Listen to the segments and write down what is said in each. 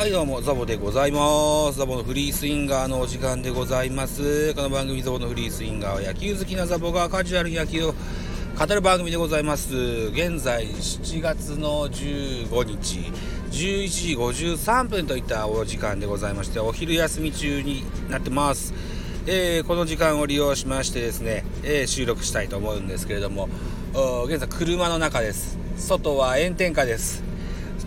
はいどうもザボでございます。ザボのフリースインガーのお時間でございます。この番組ザボのフリースインガーは野球好きなザボがカジュアルに野球を語る番組でございます。現在7月の15日11時53分といったお時間でございましてお昼休み中になってます。えー、この時間を利用しましてですね、えー、収録したいと思うんですけれども現在車の中です。外は炎天下です。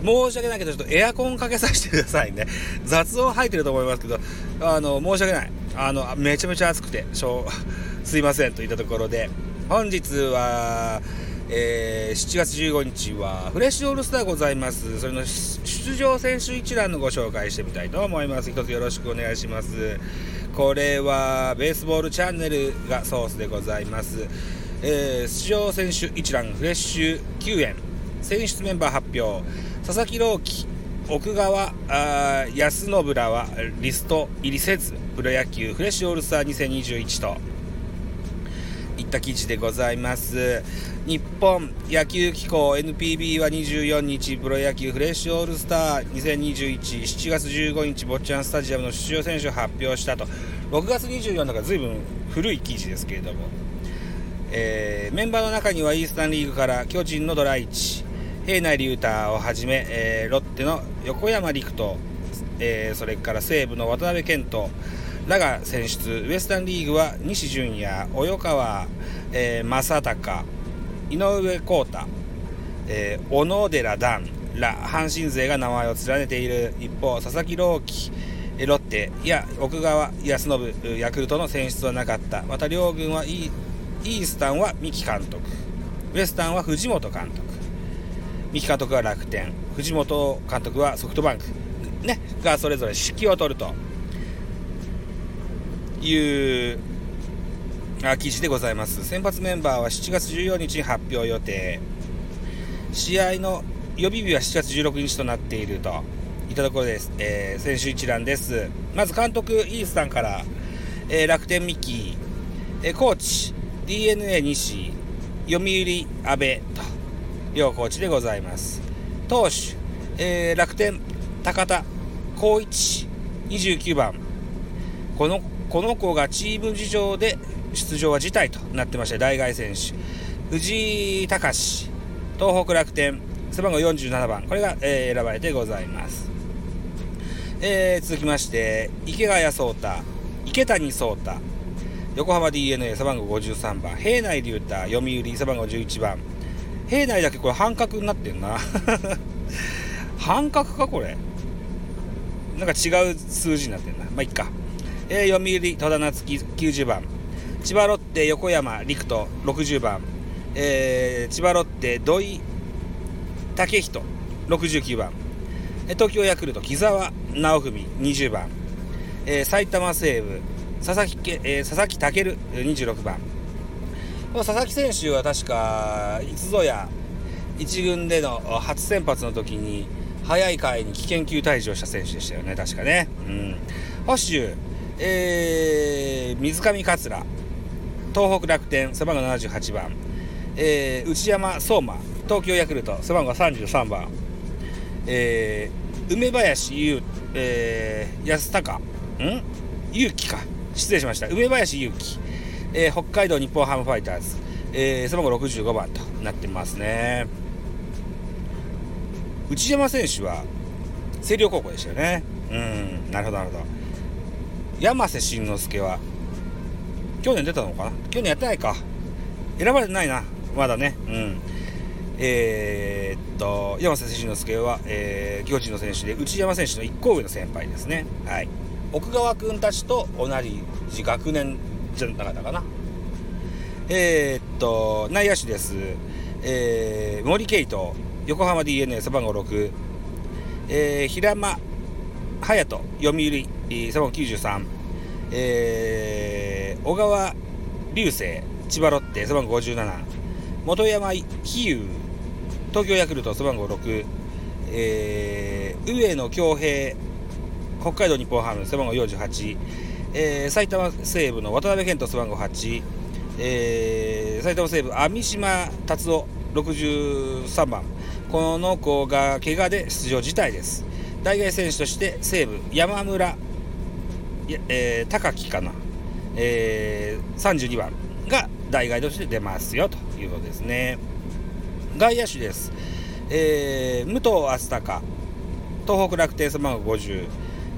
申し訳ないけど、ちょっとエアコンかけさせてくださいね。雑音入ってると思いますけど、あの、申し訳ない。あの、めちゃめちゃ暑くて、しょう、すいませんといったところで、本日は、えー、7月15日はフレッシュオールスターございます。それの出場選手一覧のご紹介してみたいと思います。一つよろしくお願いします。これはベースボールチャンネルがソースでございます。えー、出場選手一覧フレッシュ9円選出メンバー発表佐々木朗希奥川あ安信らはリスト入りせずプロ野球フレッシュオールスター2021と。いった記事でございます。日本野球機構 NPB は24日プロ野球フレッシュオールスター20217月15日坊ちゃんスタジアムの出場選手を発表したと。6月24日が随分古い記事ですけれども、えー、メンバーの中にはイースタンリーグから巨人のドライチ平内龍太をはじめ、えー、ロッテの横山陸斗、えー、それから西武の渡辺健人らが選出。ウエスタンリーグは西純也及川、えー、正隆井上浩太、えー、小野寺段ら阪神勢が名前を連ねている。一方佐々木朗希ロッテや奥川康信ヤクルトの選出はなかった。また両軍はイースタンは三木監督。ウエスタンは藤本監督。三木監督は楽天。藤本監督はソフトバンク、ね、がそれぞれ指揮を執るという記事でございます。先発メンバーは7月14日に発表予定。試合の予備日は7月16日となっていると。いったところです、えー、選手一覧です。まず監督イースさんから、えー、楽天ミキ、えー、コーチ。d n a 西。読売阿部と。両コーチでございます。投手、えー、楽天高田光一29番。このこの子がチーム事情で出場は辞退となってまして代替選手。藤井隆東北楽天背番号47番。これが、えー、選ばれてございます、えー、続きまして池谷壮太池谷壮太。横浜 d n a 背番号53番。平内龍太読売背番号11番。兵内だけこれ半角になってんな。半角かこれ。なんか違う数字になってんな。まあいっか、えー、読売戸田夏樹90番。千葉ロッテ横山陸斗60番、えー、千葉ロッテ土井武人69番。東京ヤクルト木澤直文20番、えー、埼玉西武佐々木,、えー、佐々木健26番。佐々木選手は確かいつぞや1軍での初先発の時に早い回に危険球退場した選手でしたよね確かね。うん。保守えー、水上桂東北楽天背番号78番、えー、内山相馬東京ヤクルト背番号33番、えー、梅林優、えー、安高ん？勇気か。失礼しました。梅林勇気えー、北海道日本ハムファイターズ、えー、背番号65番となってますね。内山選手は星稜高校でしたよね。うんなるほどなるほど。山瀬慎之介は去年出たのかな？去年やってないか。選ばれてないなまだね。うん。えー、っと山瀬慎之介は、えー、巨人の選手で内山選手の1個上の先輩ですね。はい。奥川君たちと同じ学年じゃなかったかな。えー、っと、内野手です。えー、森圭斗、横浜 d n a 背番号6、えー、平間隼人、読売、背番号93、えー、小川流星、千葉ロッテ、背番号57、本山比喩、東京ヤクルト、背番号6、えー、上野恭平、北海道日本ハム、背番号48、えー、埼玉西部の渡辺健人背番号8、えー、埼玉西部網島達夫63番。この子が怪我で出場辞退です。代替選手として西武山村、えー、高木かな、えー、32番が代替として出ますよということですね。外野手です、えー、武藤敦孝東北楽天背番号50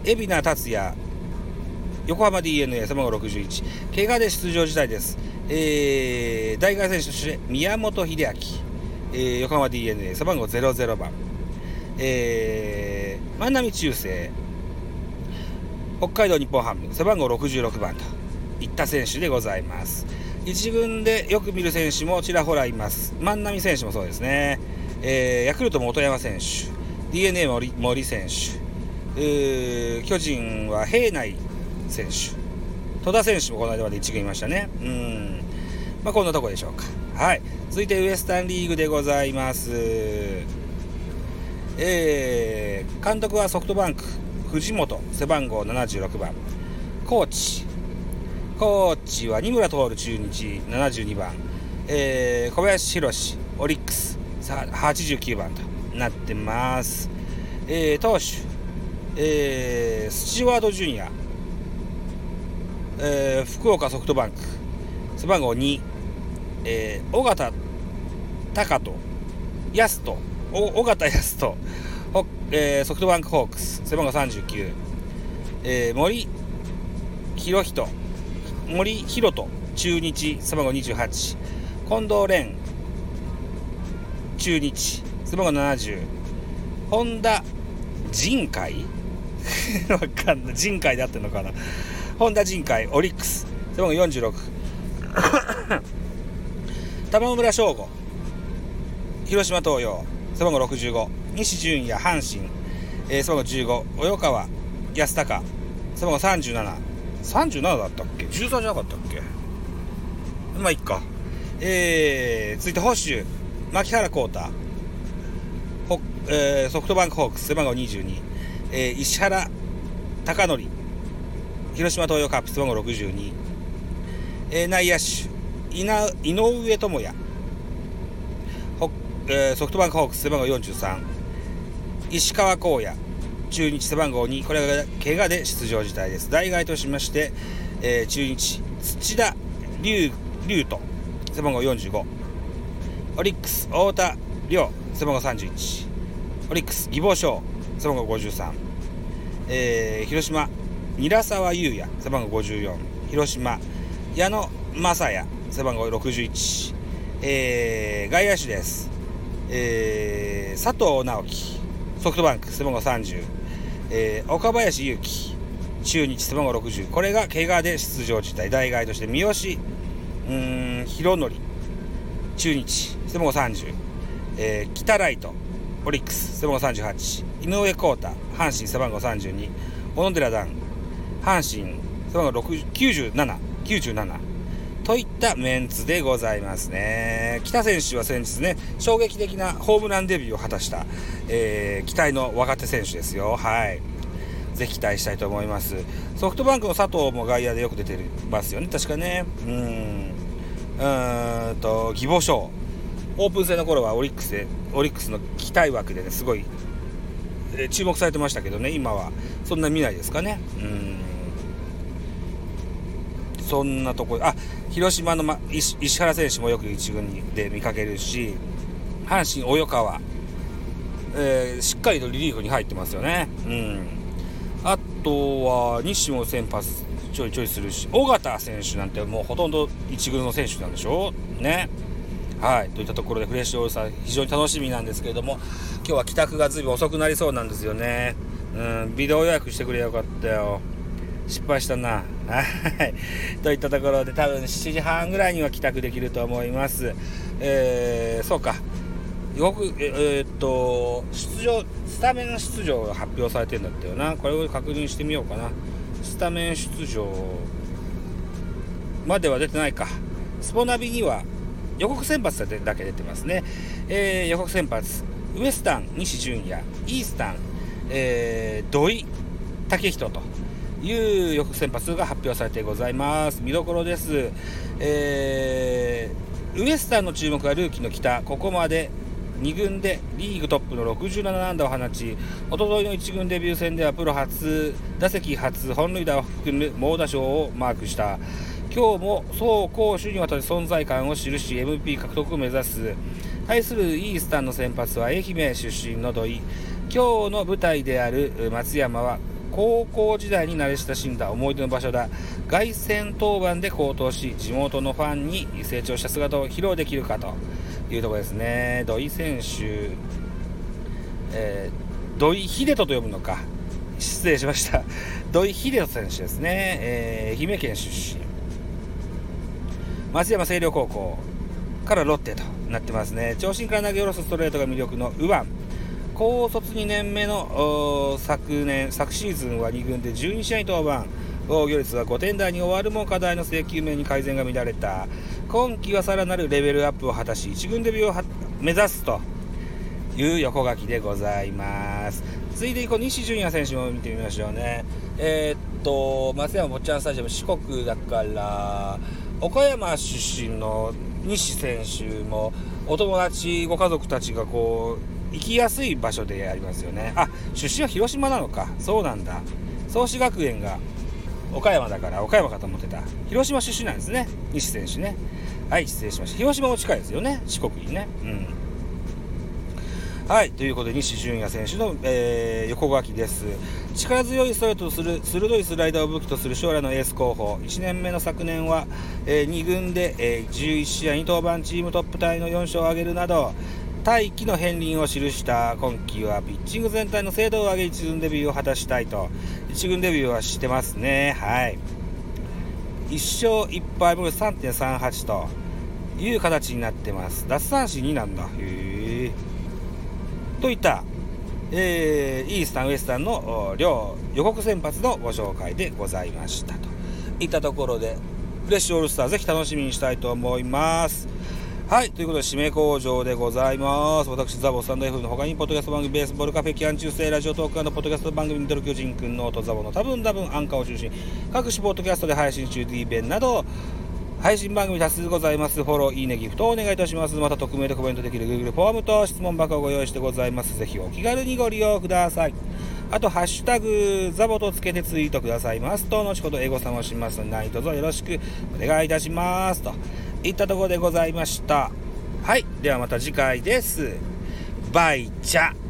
海老名達也横浜 d n a 背番号61怪我で出場辞退です、えー、代替選手として宮本秀明、えー、横浜 d n a 背番号00番、えー、万波中正。北海道日本ハム背番号66番と。いった選手でございます。1軍でよく見る選手もちらほらいます。万波選手もそうですね、えー、ヤクルトも音山選手。D n a 森森選手。巨人は平内。選手。戸田選手もこの間まで1軍いましたね。うん。まあこんなとこでしょうか。はい。続いてウエスタンリーグでございます。えー、監督はソフトバンク藤本背番号76番。コーチ。コーチは二村徹中日72番、えー、小林宏オリックス。89番となってます、えー、投手、えー、スチュワードジュニア、えー、福岡ソフトバンク。背番号2、えー、尾形高人。安人。尾形康人、えー、ソフトバンクホークス。背番号39、えー、森博人。森博人。中日。背番号28近藤蓮。中日。背番号70本田陣海。わかんない。陣海で合ってるのかな。本田陣海オリックス。背番号46玉村翔吾。広島東洋。背番号65西純也阪神、えー、背番号15及川安高。背番号37 37だったっけ ?13 じゃなかったっけ？まあ、いっか。えー、続いて、保守、牧原幸太、ほえー、ソフトバンクホークス、背番号22、えー、石原貴則、広島東洋カップ、背番号62、えー、内野手、井上智也、えー、ソフトバンクホークス、背番号43、石川光也、中日背番号2これが怪我で出場辞退です。代替としまして、えー、中日土田龍龍斗。背番号45オリックス太田亮。背番号31オリックス義母賞背番号53、えー、広島韮沢優也背番号54広島矢野正也背番号61、えー、外野手です、えー、佐藤直樹ソフトバンク背番号30えー、岡林勇希中日背番号60これが怪我で出場辞退代替として三好うん弘則中日背番号30、えー、北ライトオリックス背番号38井上康太阪神背番号32小野寺段阪神背番号9797 97といったメンツでございますね。北選手は先日ね、衝撃的なホームランデビューを果たした、えー、期待の若手選手ですよ。はい。ぜひ期待したいと思います。ソフトバンクの佐藤も外野でよく出てますよね、確かね。うん。うんと、義母賞。オープン戦の頃はオリックスで、オリックスの期待枠でね、すごい、えー、注目されてましたけどね、今はそんな見ないですかね。うんそんなとこあ広島の、ま、石原選手もよく1軍で見かけるし阪神、及川、えー、しっかりとリリーフに入ってますよね。うん、あとは西も先発ちょいちょいするし尾形選手なんてもうほとんど1軍の選手なんでしょ？ね。はいといったところでフレッシュオールスター非常に楽しみなんですけれども今日は帰宅がずいぶん遅くなりそうなんですよね。うん、ビデオ予約してくれよかったよ。失敗したな。はい。といったところで多分7時半ぐらいには帰宅できると思います。えー、そうか。よく、えー、っと、出場、スタメン出場が発表されてるんだったよな。これを確認してみようかな。スタメン出場までは出てないか。スポナビには予告先発だけ出てますね。えー、予告先発。ウエスタン、西純也、イースタン、えー、土井武人と。いう予先発が発表されてございます。見どころです、えー、ウエスタンの注目はルーキーの北。ここまで2軍でリーグトップの67安打を放ちおとといの1軍デビュー戦ではプロ初打席初本塁打を含む猛打賞をマークした。今日も走攻守にわたり存在感を記し MP 獲得を目指す。対するイースタンの先発は愛媛出身の土井。今日の舞台である松山は高校時代に慣れ親しんだ思い出の場所だ。凱旋登板で好投し地元のファンに成長した姿を披露できるかというところですね。土井選手、えー、土井秀人と読むのか。失礼しました。土井秀人選手ですね、えー、愛媛県出身。松山星稜高校からロッテとなってますね。長身から投げ下ろすストレートが魅力の右腕。高卒2年目の昨年昨シーズンは2軍で12試合登板。防御率は5点台に終わるも課題の請求面に改善が乱れた。今季はさらなるレベルアップを果たし1軍デビューを目指すという横書きでございます。ついでにこう西純也選手も見てみましょうね。えー、っと松山坊ちゃんスタジアム四国だから岡山出身の西選手もお友達ご家族たちがこう行きやすい場所でありますよね。あ出身は広島なのか。そうなんだ。創志学園が岡山だから岡山かと思ってた。広島出身なんですね。西選手ね。はい失礼しました。広島も近いですよね。四国にね。うん。はいということで西純也選手の、えー、横書きです。力強いストレートとする鋭いスライダーを武器とする将来のエース候補。1年目の昨年は、えー、2軍で、えー、11試合に登板チームトップタイの4勝を挙げるなど大気の片鱗を記した今季はピッチング全体の精度を上げ1軍デビューを果たしたいと1軍デビューはしてますね。はい。1勝1敗分3.38という形になってます。奪三振2なんだ。へえといったえー、イースタン、ウエスタンの両予告先発のご紹介でございましたと。いったところでフレッシュオールスターぜひ楽しみにしたいと思います。はい、ということで、締め口上でございます。私、ザボスタンド F の他に、ポッドキャスト番組、ベースボールカフェ、キャン中世、ラジオトークのポッドキャスト番組、ミドル巨人くんノートザボの多分多分アンカーを中心、各種ポッドキャストで配信中、D 弁など、配信番組多数ございます。フォロー、いいね、ギフトをお願いいたします。また、匿名でコメントできる Google フォームと質問箱をご用意してございます。ぜひお気軽にご利用ください。あと、ハッシュタグ、ザボとつけてツイートくださいますと、後ほど英語さんをしますので、何卒よろしくお願いいたします。といったところでございました。はい。ではまた次回です。バイチャ。